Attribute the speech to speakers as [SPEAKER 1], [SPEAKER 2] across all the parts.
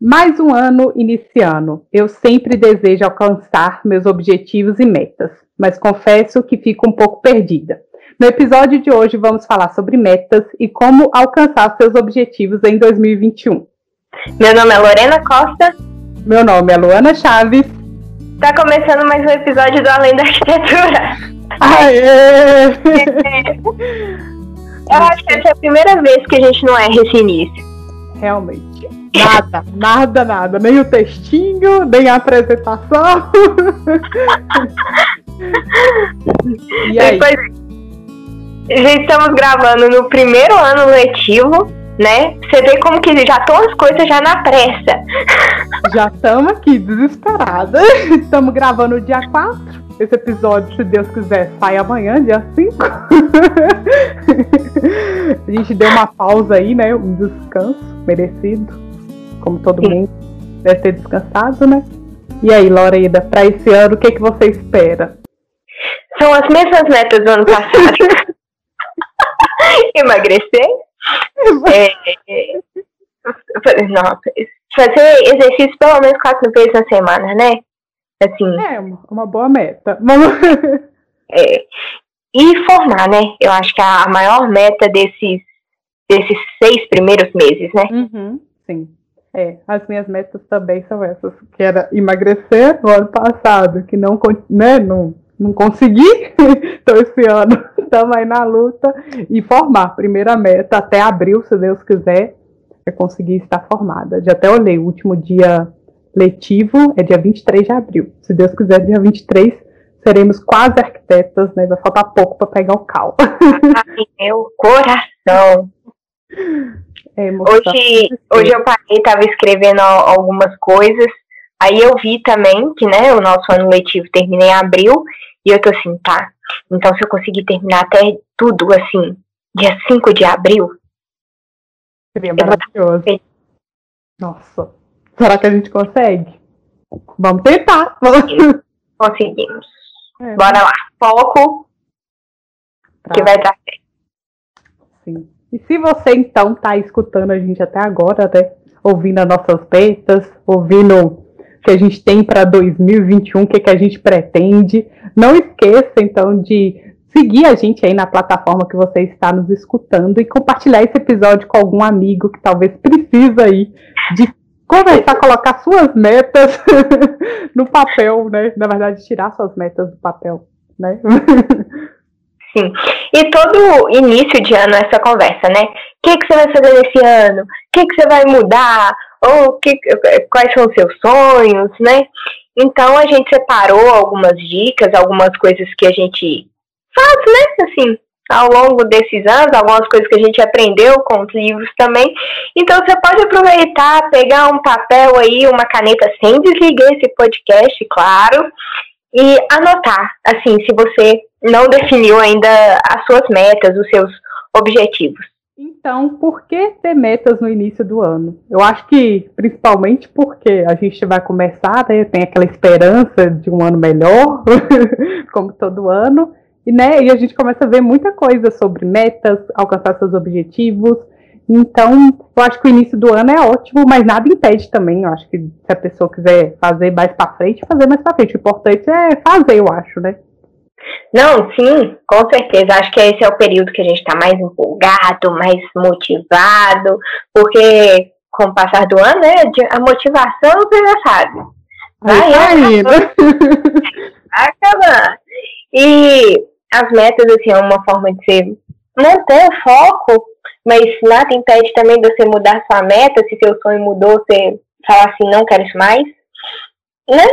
[SPEAKER 1] Mais um ano iniciando. Eu sempre desejo alcançar meus objetivos e metas, mas confesso que fico um pouco perdida. No episódio de hoje vamos falar sobre metas e como alcançar seus objetivos em 2021.
[SPEAKER 2] Meu nome é Lorena Costa.
[SPEAKER 1] Meu nome é Luana Chaves.
[SPEAKER 2] Está começando mais um episódio do Além da Arquitetura.
[SPEAKER 1] Aê!
[SPEAKER 2] Eu acho que essa é a primeira vez que a gente não erra esse início.
[SPEAKER 1] Realmente. Nada, nada, nada. Nem o textinho, nem a apresentação.
[SPEAKER 2] e aí? Depois, gente estamos gravando no primeiro ano letivo, né? Você vê como que já estão as coisas já na pressa.
[SPEAKER 1] Já estamos aqui, desesperadas. Estamos gravando dia 4. Esse episódio, se Deus quiser, sai amanhã, dia 5. a gente deu uma pausa aí, né? Um descanso merecido. Como todo Sim. mundo deve ter descansado, né? E aí, Loreida, para esse ano, o que, que você espera?
[SPEAKER 2] São as mesmas metas do ano passado. Emagrecer. É, é, não, fazer exercício pelo menos quatro vezes na semana, né? Assim.
[SPEAKER 1] É, uma boa meta.
[SPEAKER 2] é. E formar, né? Eu acho que a maior meta desses, desses seis primeiros meses, né?
[SPEAKER 1] Uhum, sim. É, as minhas metas também são essas, que era emagrecer no ano passado, que não, né, não, não consegui, então esse ano estamos aí na luta, e formar, primeira meta, até abril, se Deus quiser, é conseguir estar formada. Já até olhei, o último dia letivo é dia 23 de abril. Se Deus quiser, dia 23 seremos quase arquitetas, né? Vai faltar pouco para pegar o cal.
[SPEAKER 2] Ai, meu coração! É hoje, hoje eu parei, estava escrevendo algumas coisas. Aí eu vi também que, né, o nosso ano letivo termina em abril. E eu tô assim, tá. Então se eu conseguir terminar até tudo, assim, dia 5 de abril.
[SPEAKER 1] Seria maravilhoso. Nossa. Será que a gente consegue? Vamos tentar.
[SPEAKER 2] Conseguimos. É. Bora lá. Foco. Tá. Que vai dar certo.
[SPEAKER 1] Sim. E se você então está escutando a gente até agora, né? Ouvindo as nossas metas, ouvindo o que a gente tem para 2021, o que, que a gente pretende, não esqueça então de seguir a gente aí na plataforma que você está nos escutando e compartilhar esse episódio com algum amigo que talvez precisa aí de conversar, colocar suas metas no papel, né? Na verdade, tirar suas metas do papel, né?
[SPEAKER 2] Sim. E todo início de ano essa conversa, né? O que, que você vai fazer nesse ano? O que, que você vai mudar? Ou que, quais são os seus sonhos, né? Então a gente separou algumas dicas, algumas coisas que a gente faz, né? Assim, ao longo desses anos, algumas coisas que a gente aprendeu com os livros também. Então você pode aproveitar, pegar um papel aí, uma caneta sem desligar esse podcast, claro, e anotar, assim, se você não definiu ainda as suas metas, os seus objetivos.
[SPEAKER 1] Então, por que ter metas no início do ano? Eu acho que principalmente porque a gente vai começar, né, tem aquela esperança de um ano melhor, como todo ano, e, né, e a gente começa a ver muita coisa sobre metas, alcançar seus objetivos. Então, eu acho que o início do ano é ótimo, mas nada impede também. Eu acho que se a pessoa quiser fazer mais para frente, fazer mais para frente. O importante é fazer, eu acho, né?
[SPEAKER 2] Não, sim, com certeza. Acho que esse é o período que a gente está mais empolgado, mais motivado, porque com o passar do ano, né, a motivação você já sabe.
[SPEAKER 1] Vai, vai
[SPEAKER 2] acabando. E as metas, assim, é uma forma de você manter o foco, mas nada impede também de você mudar sua meta, se seu sonho mudou, você falar assim, não quero isso mais, né?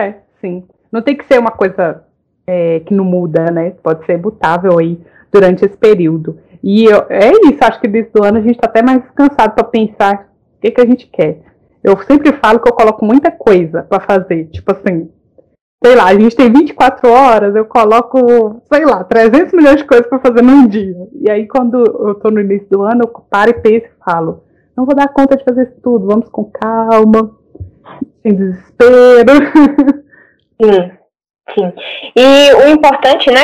[SPEAKER 1] É, sim. Não tem que ser uma coisa é, que não muda, né? Pode ser mutável aí durante esse período. E eu, é isso, acho que desde o ano a gente está até mais descansado para pensar o que, que a gente quer. Eu sempre falo que eu coloco muita coisa para fazer, tipo assim, sei lá, a gente tem 24 horas, eu coloco, sei lá, 300 milhões de coisas para fazer num dia. E aí, quando eu tô no início do ano, eu paro e penso e falo: não vou dar conta de fazer isso tudo, vamos com calma, sem desespero.
[SPEAKER 2] Sim, sim. E o importante, né?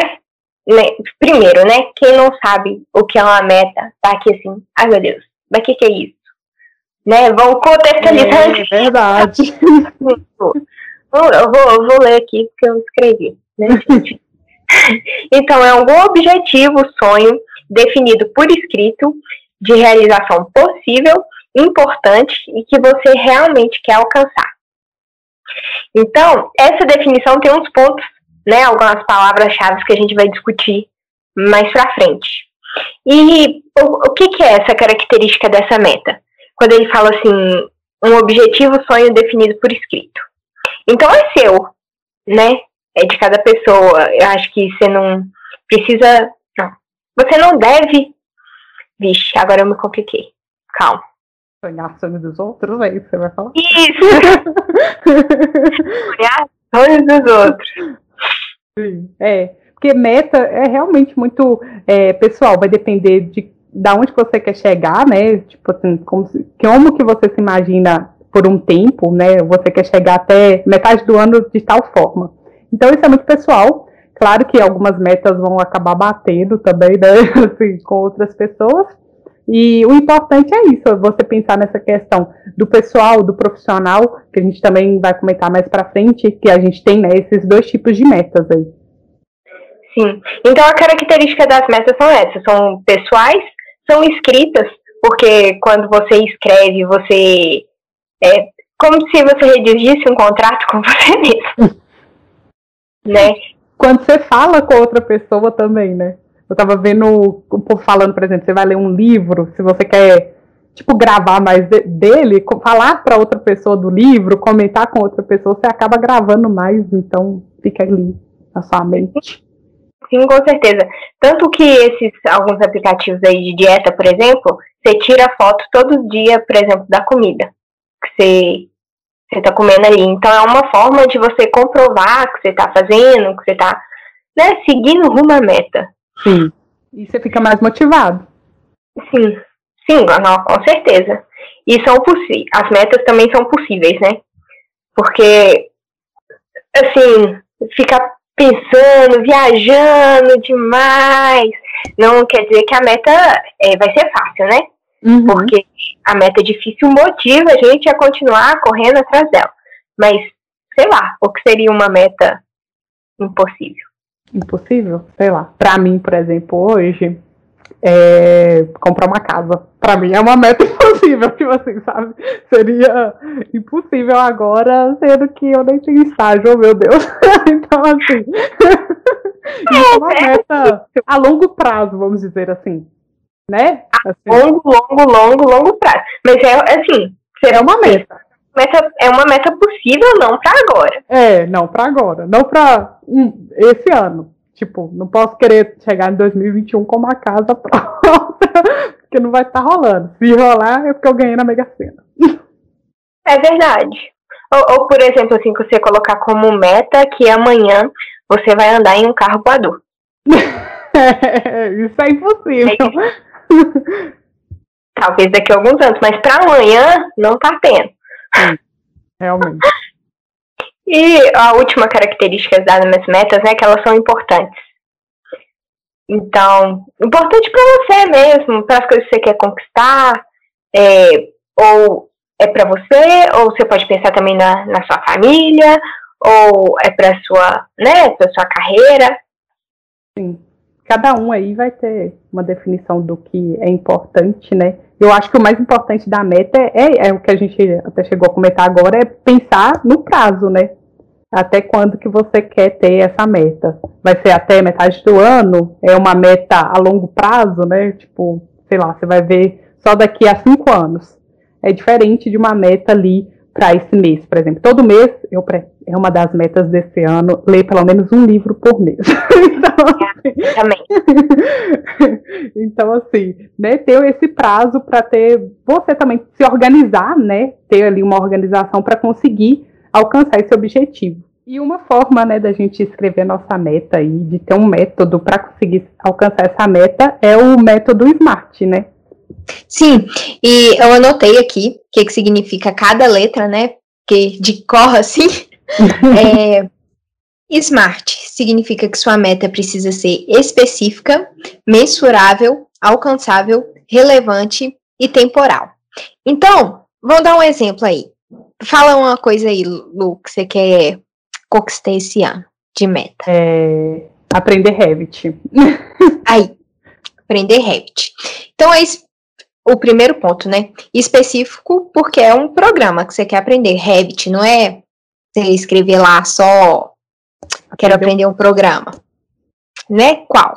[SPEAKER 2] né primeiro, né? Quem não sabe o que é uma meta, tá aqui assim, ai meu Deus, mas o que, que é isso? né? Vão contextualizar.
[SPEAKER 1] É verdade.
[SPEAKER 2] eu, vou, eu vou ler aqui porque eu escrevi, né, Então, é algum objetivo, sonho, definido por escrito, de realização possível, importante e que você realmente quer alcançar. Então, essa definição tem uns pontos, né, algumas palavras-chave que a gente vai discutir mais para frente. E o, o que, que é essa característica dessa meta? Quando ele fala assim, um objetivo, sonho definido por escrito. Então é seu, né? É de cada pessoa. Eu acho que você não precisa. Não. Você não deve. Vixe, agora eu me compliquei. Calma.
[SPEAKER 1] Sonhar sonhos dos outros, é isso que você vai falar?
[SPEAKER 2] Isso! Sonhar sonhos dos outros.
[SPEAKER 1] Sim, é. Porque meta é realmente muito é, pessoal, vai depender de da onde você quer chegar, né? Tipo assim, como, como que você se imagina por um tempo, né? Você quer chegar até metade do ano de tal forma. Então isso é muito pessoal. Claro que algumas metas vão acabar batendo também, né? Assim, com outras pessoas. E o importante é isso, você pensar nessa questão do pessoal, do profissional, que a gente também vai comentar mais para frente, que a gente tem né, esses dois tipos de metas aí.
[SPEAKER 2] Sim. Então a característica das metas são essas, são pessoais, são escritas, porque quando você escreve, você é como se você redigisse um contrato com você mesmo. né?
[SPEAKER 1] Quando você fala com outra pessoa também, né? Eu tava vendo o povo falando, por exemplo, você vai ler um livro, se você quer, tipo, gravar mais de, dele, falar para outra pessoa do livro, comentar com outra pessoa, você acaba gravando mais, então fica ali na sua mente.
[SPEAKER 2] Sim, com certeza. Tanto que esses alguns aplicativos aí de dieta, por exemplo, você tira foto todo dia, por exemplo, da comida que você você está comendo ali. Então é uma forma de você comprovar que você está fazendo, que você está né, seguindo rumo à meta.
[SPEAKER 1] Sim. E você fica mais motivado.
[SPEAKER 2] Sim, sim, não, com certeza. E são as metas também são possíveis, né? Porque assim, ficar pensando, viajando demais, não quer dizer que a meta é, vai ser fácil, né? Uhum. Porque a meta difícil motiva a gente a continuar correndo atrás dela. Mas, sei lá, o que seria uma meta impossível?
[SPEAKER 1] Impossível? Sei lá. Para mim, por exemplo, hoje, é comprar uma casa. Para mim é uma meta impossível, tipo assim, sabe? Seria impossível agora, sendo que eu nem tinha estágio, oh, meu Deus. então, assim. é uma é. meta a longo prazo, vamos dizer assim né?
[SPEAKER 2] Assim. Longo, longo, longo, longo prazo. Mas é assim, será uma meta. meta é uma meta possível, não para agora.
[SPEAKER 1] É, não para agora. Não para esse ano. Tipo, não posso querer chegar em 2021 com uma casa pronta, porque não vai estar tá rolando. Se rolar, é porque eu ganhei na Mega Sena.
[SPEAKER 2] É verdade. Ou, ou, por exemplo, assim, que você colocar como meta que amanhã você vai andar em um carro voador.
[SPEAKER 1] é, isso é impossível. É
[SPEAKER 2] Talvez daqui a alguns anos, mas para amanhã não tá tendo.
[SPEAKER 1] Sim, realmente.
[SPEAKER 2] E a última característica das minhas metas, né, que elas são importantes. Então, importante para você mesmo, para as coisas que você quer conquistar, é, ou é para você, ou você pode pensar também na, na sua família, ou é para sua, né, para sua carreira.
[SPEAKER 1] Sim cada um aí vai ter uma definição do que é importante, né? Eu acho que o mais importante da meta é, é o que a gente até chegou a comentar agora, é pensar no prazo, né? Até quando que você quer ter essa meta? Vai ser até metade do ano? É uma meta a longo prazo, né? Tipo, sei lá, você vai ver só daqui a cinco anos. É diferente de uma meta ali para esse mês, por exemplo. Todo mês, eu é uma das metas desse ano, ler pelo menos um livro por mês. então,
[SPEAKER 2] assim, também.
[SPEAKER 1] então, assim, né, ter esse prazo para ter você também se organizar, né? Ter ali uma organização para conseguir alcançar esse objetivo. E uma forma, né, da gente escrever nossa meta e de ter um método para conseguir alcançar essa meta é o método SMART, né?
[SPEAKER 3] Sim, e eu anotei aqui o que, que significa cada letra, né? Que de cor assim. É, SMART significa que sua meta precisa ser específica, mensurável, alcançável, relevante e temporal. Então,
[SPEAKER 2] vamos dar um exemplo aí. Fala uma coisa aí, Lu, que você quer conquistar esse ano de meta.
[SPEAKER 1] É, aprender Revit.
[SPEAKER 2] aí, aprender Revit. Então, é o primeiro ponto, né? Específico, porque é um programa que você quer aprender. Revit não é você escrever lá só quero aprender um programa. Né? Qual?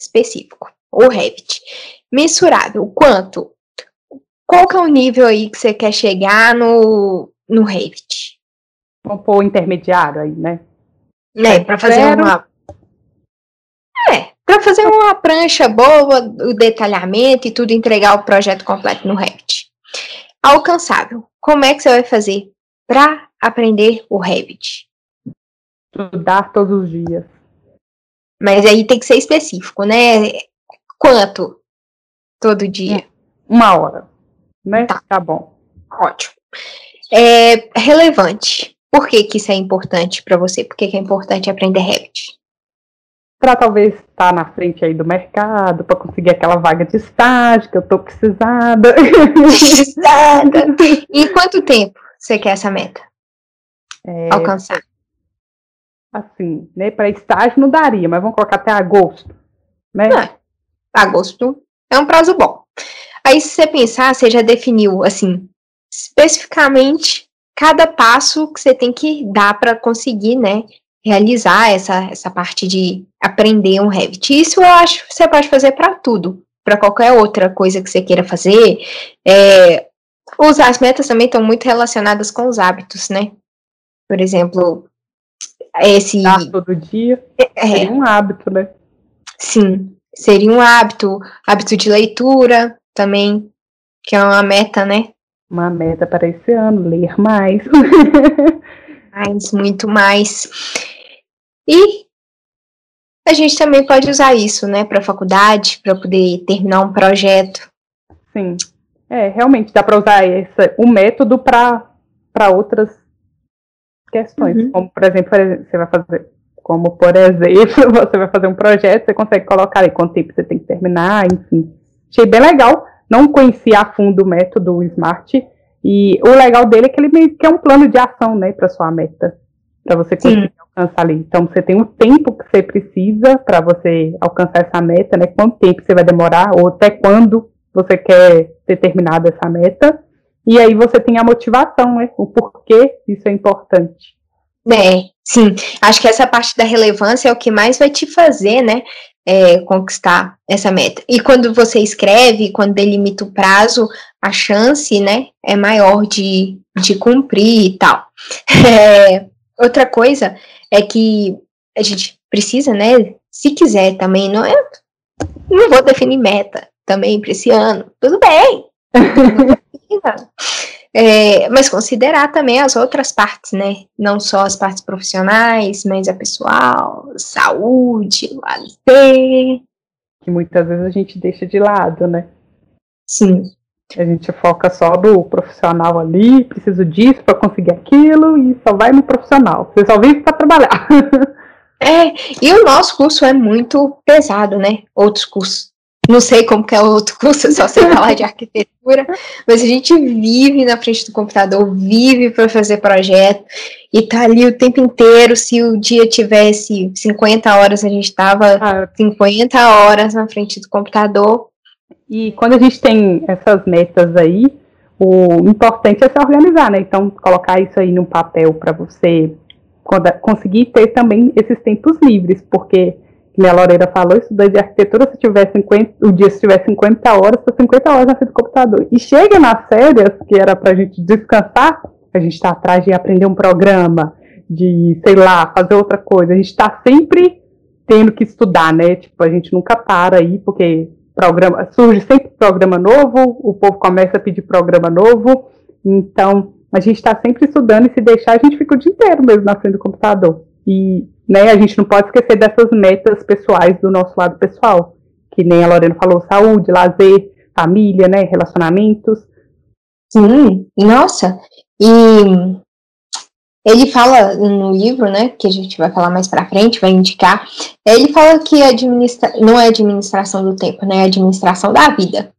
[SPEAKER 2] Específico. O Revit. Mensurável. Quanto? Qual que é o nível aí que você quer chegar no, no Revit?
[SPEAKER 1] Vamos pôr intermediário aí, né?
[SPEAKER 2] Né, para fazer Zero. uma. É, para fazer uma prancha boa, o detalhamento e tudo, entregar o projeto completo no Revit. Alcançável. Como é que você vai fazer para aprender o Revit?
[SPEAKER 1] Estudar todos os dias.
[SPEAKER 2] Mas aí tem que ser específico, né? Quanto todo dia?
[SPEAKER 1] Uma hora, né? Tá, tá bom.
[SPEAKER 2] Ótimo. É relevante. Por que, que isso é importante para você? Por que, que é importante aprender Revit?
[SPEAKER 1] Para talvez estar tá na frente aí do mercado, para conseguir aquela vaga de estágio que eu tô precisada.
[SPEAKER 2] Precisada. em quanto tempo você quer essa meta? É, Alcançar.
[SPEAKER 1] Assim, né? Para estágio não daria, mas vamos colocar até agosto, né? É,
[SPEAKER 2] agosto é um prazo bom. Aí, se você pensar, você já definiu, assim, especificamente cada passo que você tem que dar para conseguir, né, realizar essa, essa parte de aprender um Revit. Isso eu acho que você pode fazer para tudo, para qualquer outra coisa que você queira fazer. É, os, as metas também estão muito relacionadas com os hábitos, né? Por exemplo, esse.
[SPEAKER 1] todo dia. É, seria um hábito, né?
[SPEAKER 2] Sim, seria um hábito. Hábito de leitura também, que é uma meta, né?
[SPEAKER 1] Uma meta para esse ano, ler mais.
[SPEAKER 2] mais, muito mais. E a gente também pode usar isso, né, para a faculdade, para poder terminar um projeto.
[SPEAKER 1] Sim. É, realmente dá para usar esse, o método para outras questões. Uhum. Como, por exemplo, você vai fazer. Como, por exemplo, você vai fazer um projeto, você consegue colocar aí quanto tempo você tem que terminar, enfim. Achei bem legal. Não conhecia a fundo o método Smart. E o legal dele é que ele meio que é um plano de ação, né, para sua meta. Para você conseguir Sim. alcançar ali. Então, você tem o tempo que você precisa para você alcançar essa meta, né? Quanto tempo você vai demorar, ou até quando você quer ter terminado essa meta. E aí você tem a motivação, né? O porquê isso é importante.
[SPEAKER 2] É, sim. Acho que essa parte da relevância é o que mais vai te fazer, né? É, conquistar essa meta. E quando você escreve, quando delimita o prazo, a chance, né, é maior de, de cumprir e tal. É, outra coisa é que a gente precisa, né, se quiser também, não é, não vou definir meta também para esse ano, tudo bem. É, mas considerar também as outras partes, né? Não só as partes profissionais, mas a pessoal, saúde, ALT.
[SPEAKER 1] Que muitas vezes a gente deixa de lado, né?
[SPEAKER 2] Sim.
[SPEAKER 1] A gente foca só no profissional ali, preciso disso para conseguir aquilo e só vai no profissional. Você só vive para trabalhar.
[SPEAKER 2] É, e o nosso curso é muito pesado, né? Outros cursos não sei como que é o outro curso, só sei falar de arquitetura, mas a gente vive na frente do computador, vive para fazer projeto e tá ali o tempo inteiro. Se o dia tivesse 50 horas, a gente estava ah, 50 horas na frente do computador.
[SPEAKER 1] E quando a gente tem essas metas aí, o importante é se organizar, né? Então, colocar isso aí no papel para você conseguir ter também esses tempos livres, porque que a Lorena falou, estudei de arquitetura, se tiver 50, o dia se tiver 50 horas, tá 50 horas na frente do computador. E chega nas férias, que era pra gente descansar, a gente tá atrás de aprender um programa, de, sei lá, fazer outra coisa. A gente tá sempre tendo que estudar, né? Tipo, a gente nunca para aí, porque programa, surge sempre programa novo, o povo começa a pedir programa novo, então a gente está sempre estudando e se deixar, a gente fica o dia inteiro mesmo na frente do computador. E né, a gente não pode esquecer dessas metas pessoais do nosso lado pessoal, que nem a Lorena falou, saúde, lazer, família, né, relacionamentos.
[SPEAKER 2] Sim, nossa, e ele fala no livro, né, que a gente vai falar mais para frente, vai indicar, ele fala que administra não é administração do tempo, né, é administração da vida.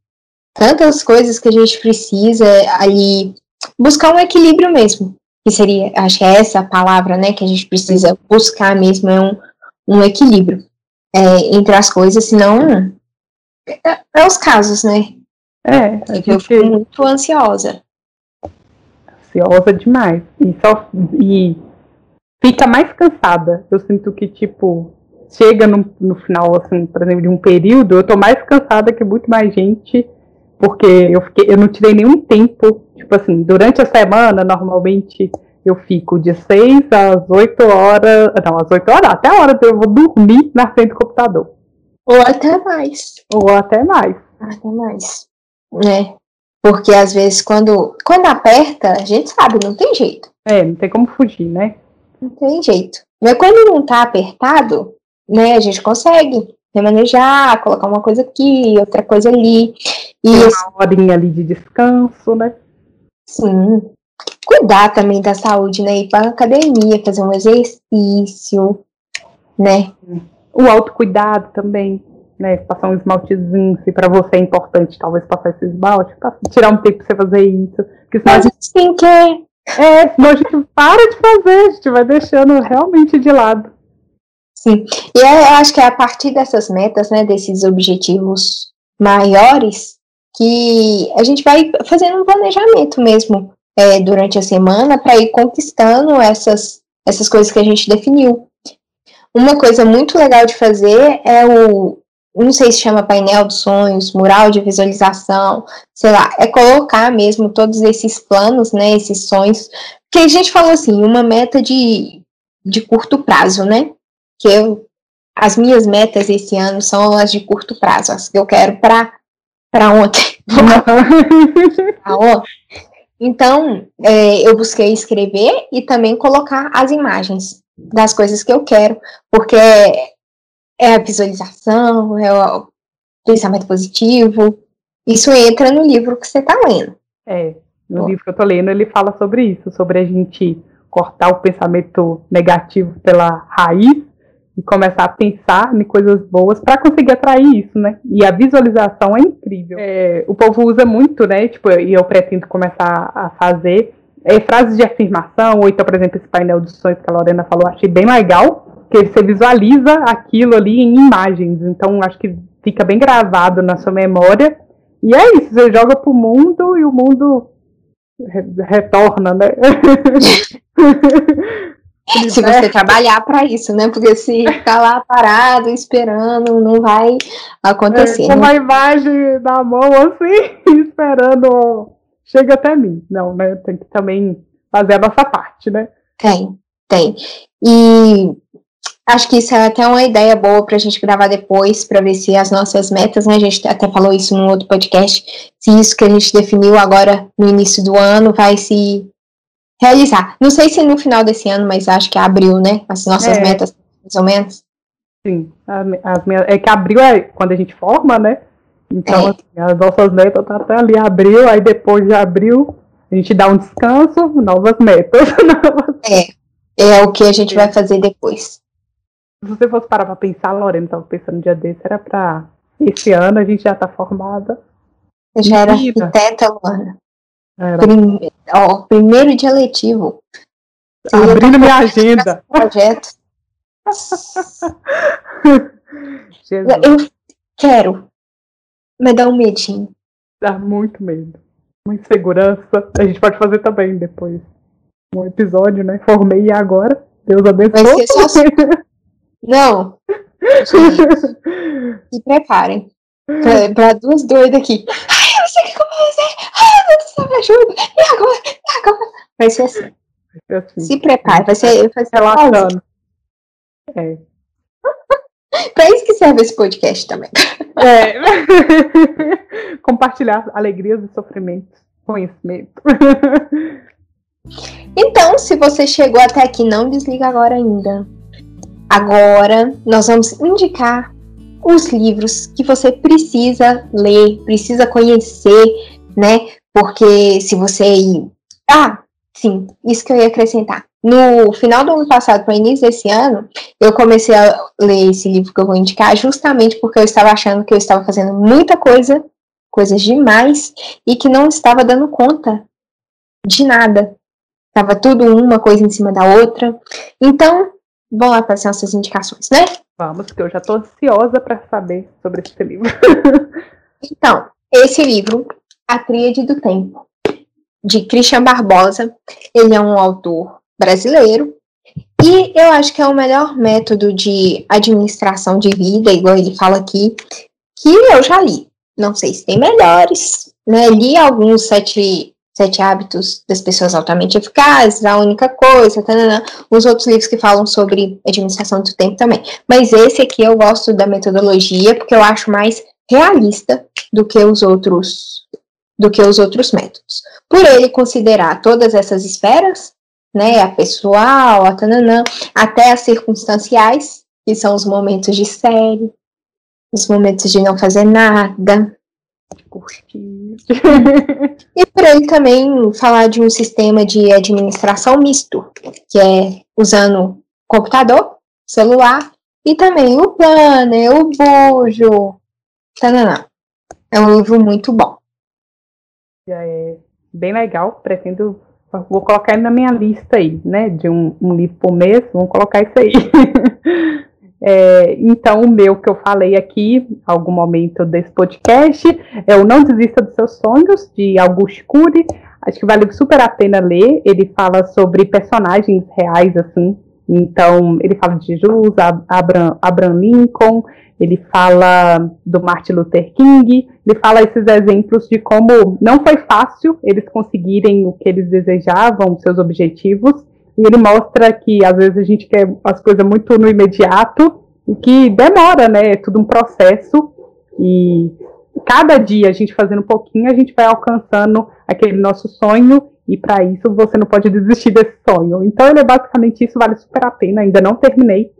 [SPEAKER 2] Tantas coisas que a gente precisa ali buscar um equilíbrio mesmo. Que seria, acho que é essa a palavra, né, que a gente precisa buscar mesmo, é um, um equilíbrio é, entre as coisas, senão é, é os casos, né?
[SPEAKER 1] É,
[SPEAKER 2] a gente... eu fico muito ansiosa.
[SPEAKER 1] Ansiosa demais. E, só, e fica mais cansada. Eu sinto que, tipo, chega no, no final, assim, por exemplo, de um período, eu tô mais cansada que muito mais gente, porque eu, fiquei, eu não tirei nenhum tempo. Tipo assim, durante a semana, normalmente eu fico de 6 às 8 horas. Não, às 8 horas, até a hora que eu vou dormir na frente do computador.
[SPEAKER 2] Ou até mais.
[SPEAKER 1] Ou até mais.
[SPEAKER 2] Até mais. É. Porque às vezes quando, quando aperta, a gente sabe, não tem jeito.
[SPEAKER 1] É, não tem como fugir, né?
[SPEAKER 2] Não tem jeito. Mas quando não tá apertado, né, a gente consegue remanejar, colocar uma coisa aqui, outra coisa ali.
[SPEAKER 1] Uma horinha ali de descanso, né?
[SPEAKER 2] Sim. Cuidar também da saúde, né? Ir para academia, fazer um exercício, né?
[SPEAKER 1] O autocuidado também, né? Passar um esmaltezinho, se para você é importante, talvez passar esse esmalte, tirar um tempo pra você fazer isso.
[SPEAKER 2] Porque senão Mas a gente tem que.
[SPEAKER 1] É, senão a gente para de fazer, a gente vai deixando realmente de lado.
[SPEAKER 2] Sim, e eu acho que é a partir dessas metas, né, desses objetivos maiores, que a gente vai fazendo um planejamento mesmo é, durante a semana para ir conquistando essas, essas coisas que a gente definiu. Uma coisa muito legal de fazer é o, não sei se chama painel dos sonhos, mural de visualização, sei lá, é colocar mesmo todos esses planos, né, esses sonhos, porque a gente falou assim, uma meta de, de curto prazo, né, que eu, as minhas metas esse ano são as de curto prazo, as que eu quero para para ontem. ontem. Então, é, eu busquei escrever e também colocar as imagens das coisas que eu quero, porque é a visualização, é o pensamento positivo. Isso entra no livro que você está lendo.
[SPEAKER 1] É, no livro que eu estou lendo, ele fala sobre isso, sobre a gente cortar o pensamento negativo pela raiz e começar a pensar em coisas boas para conseguir atrair isso, né? E a visualização é incrível. É, o povo usa muito, né? Tipo, e eu pretendo começar a fazer é, frases de afirmação, ou então, por exemplo, esse painel de sonhos que a Lorena falou, achei bem legal, que você visualiza aquilo ali em imagens. Então, acho que fica bem gravado na sua memória. E é isso, você joga pro mundo e o mundo retorna, né?
[SPEAKER 2] se você trabalhar para isso, né? Porque se ficar lá parado, esperando, não vai acontecer. É,
[SPEAKER 1] com né? uma imagem na mão assim, esperando, chega até mim. Não, né? Tem que também fazer a nossa parte, né?
[SPEAKER 2] Tem, tem. E acho que isso é até uma ideia boa para a gente gravar depois, para ver se as nossas metas, né? A gente até falou isso num outro podcast, se isso que a gente definiu agora no início do ano vai se realizar. Não sei se no final desse ano, mas acho que abril, né? As nossas é. metas, mais ou menos.
[SPEAKER 1] Sim, as minhas, é que abril é quando a gente forma, né? Então, é. assim, as nossas metas tá até ali abril, aí depois de abril a gente dá um descanso, novas metas.
[SPEAKER 2] é, é o que a gente vai fazer depois.
[SPEAKER 1] Se você fosse parar pra pensar, Lorena, tava pensando um dia desse, era pra esse ano a gente já tá formada.
[SPEAKER 2] Já era arquiteta, Luana. Prime... Ó, primeiro dia letivo.
[SPEAKER 1] Abrindo minha agenda.
[SPEAKER 2] Projeto. eu quero. Me dá um medinho.
[SPEAKER 1] Dá muito medo. Uma insegurança. A gente pode fazer também depois. Um episódio, né? Formei agora. Deus abençoe. Vai ser só... Assim.
[SPEAKER 2] Não. se preparem. Pra, pra duas doidas aqui não sei o que eu vou fazer. Me ajuda. E agora? E agora? Vai ser assim. Assim. Se prepare, vai ser, vai ser relaxando. É. pra isso que serve esse podcast também.
[SPEAKER 1] É. Compartilhar alegrias e sofrimentos, conhecimento.
[SPEAKER 2] Então, se você chegou até aqui, não desliga agora ainda. Agora, nós vamos indicar os livros que você precisa ler, precisa conhecer, né? Porque se você. Ah, sim, isso que eu ia acrescentar. No final do ano passado, para o início desse ano, eu comecei a ler esse livro que eu vou indicar, justamente porque eu estava achando que eu estava fazendo muita coisa, coisas demais, e que não estava dando conta de nada. Tava tudo uma coisa em cima da outra. Então, vamos lá para as nossas indicações, né?
[SPEAKER 1] Vamos, porque eu já estou ansiosa para saber sobre esse livro.
[SPEAKER 2] então, esse livro, A Tríade do Tempo, de Christian Barbosa, ele é um autor brasileiro e eu acho que é o melhor método de administração de vida, igual ele fala aqui, que eu já li. Não sei se tem melhores, né? Li alguns sete, sete hábitos das pessoas altamente eficazes, a única coisa, tanana, os outros livros que falam sobre administração do tempo também. Mas esse aqui eu gosto da metodologia porque eu acho mais realista do que os outros do que os outros métodos. Por ele considerar todas essas esferas, né, a pessoal, a tananã, até as circunstanciais, que são os momentos de série, os momentos de não fazer nada. e por ele também falar de um sistema de administração misto, que é usando computador, celular e também o planner, o bujo. Tananã. É um livro muito bom.
[SPEAKER 1] É bem legal, pretendo vou colocar ele na minha lista aí, né? De um, um livro por mês, vamos colocar isso aí. é, então, o meu que eu falei aqui, algum momento desse podcast, é o Não Desista dos Seus Sonhos, de Augusto Cury. Acho que vale super a pena ler. Ele fala sobre personagens reais, assim. Então, ele fala de Jesus, Abraham, Abraham Lincoln, ele fala do Martin Luther King, ele fala esses exemplos de como não foi fácil eles conseguirem o que eles desejavam, seus objetivos, e ele mostra que às vezes a gente quer as coisas muito no imediato e que demora, né? É tudo um processo e cada dia a gente fazendo um pouquinho, a gente vai alcançando aquele nosso sonho e para isso você não pode desistir desse sonho. Então ele é basicamente isso, vale super a pena, ainda não terminei,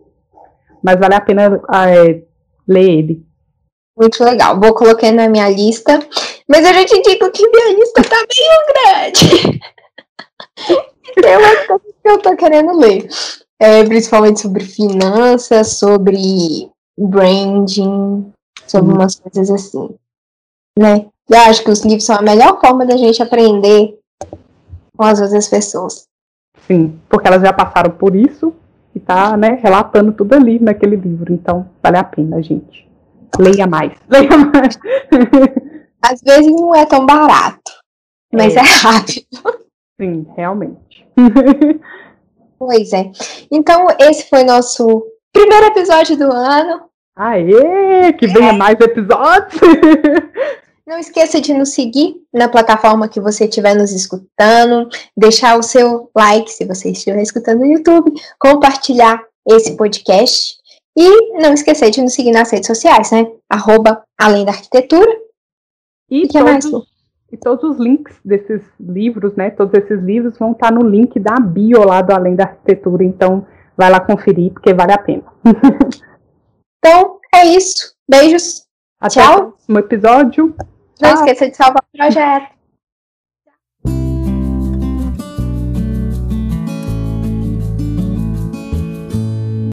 [SPEAKER 1] mas vale a pena é, ler ele.
[SPEAKER 2] Muito legal. Vou colocar na minha lista. Mas eu já te digo que minha lista tá bem grande. Tem umas coisas que eu tô querendo ler. É, principalmente sobre finanças, sobre branding, sobre uhum. umas coisas assim. Né? Eu acho que os livros são a melhor forma da gente aprender com as outras pessoas.
[SPEAKER 1] Sim, porque elas já passaram por isso e tá, né, relatando tudo ali naquele livro. Então, vale a pena, gente. Leia mais. Leia mais.
[SPEAKER 2] Às vezes não é tão barato, mas é, é rápido.
[SPEAKER 1] Sim, realmente.
[SPEAKER 2] pois é. Então, esse foi nosso primeiro episódio do ano.
[SPEAKER 1] Aê, que venha é. mais episódios!
[SPEAKER 2] Não esqueça de nos seguir na plataforma que você estiver nos escutando, deixar o seu like se você estiver escutando no YouTube, compartilhar esse podcast e não esquecer de nos seguir nas redes sociais, né? Arroba Além da Arquitetura.
[SPEAKER 1] E, e todos, mais? e todos os links desses livros, né? Todos esses livros vão estar no link da bio lá do Além da Arquitetura, então vai lá conferir porque vale a pena.
[SPEAKER 2] então, é isso. Beijos.
[SPEAKER 1] Até Tchau. o próximo episódio.
[SPEAKER 2] Não esqueça de salvar o projeto.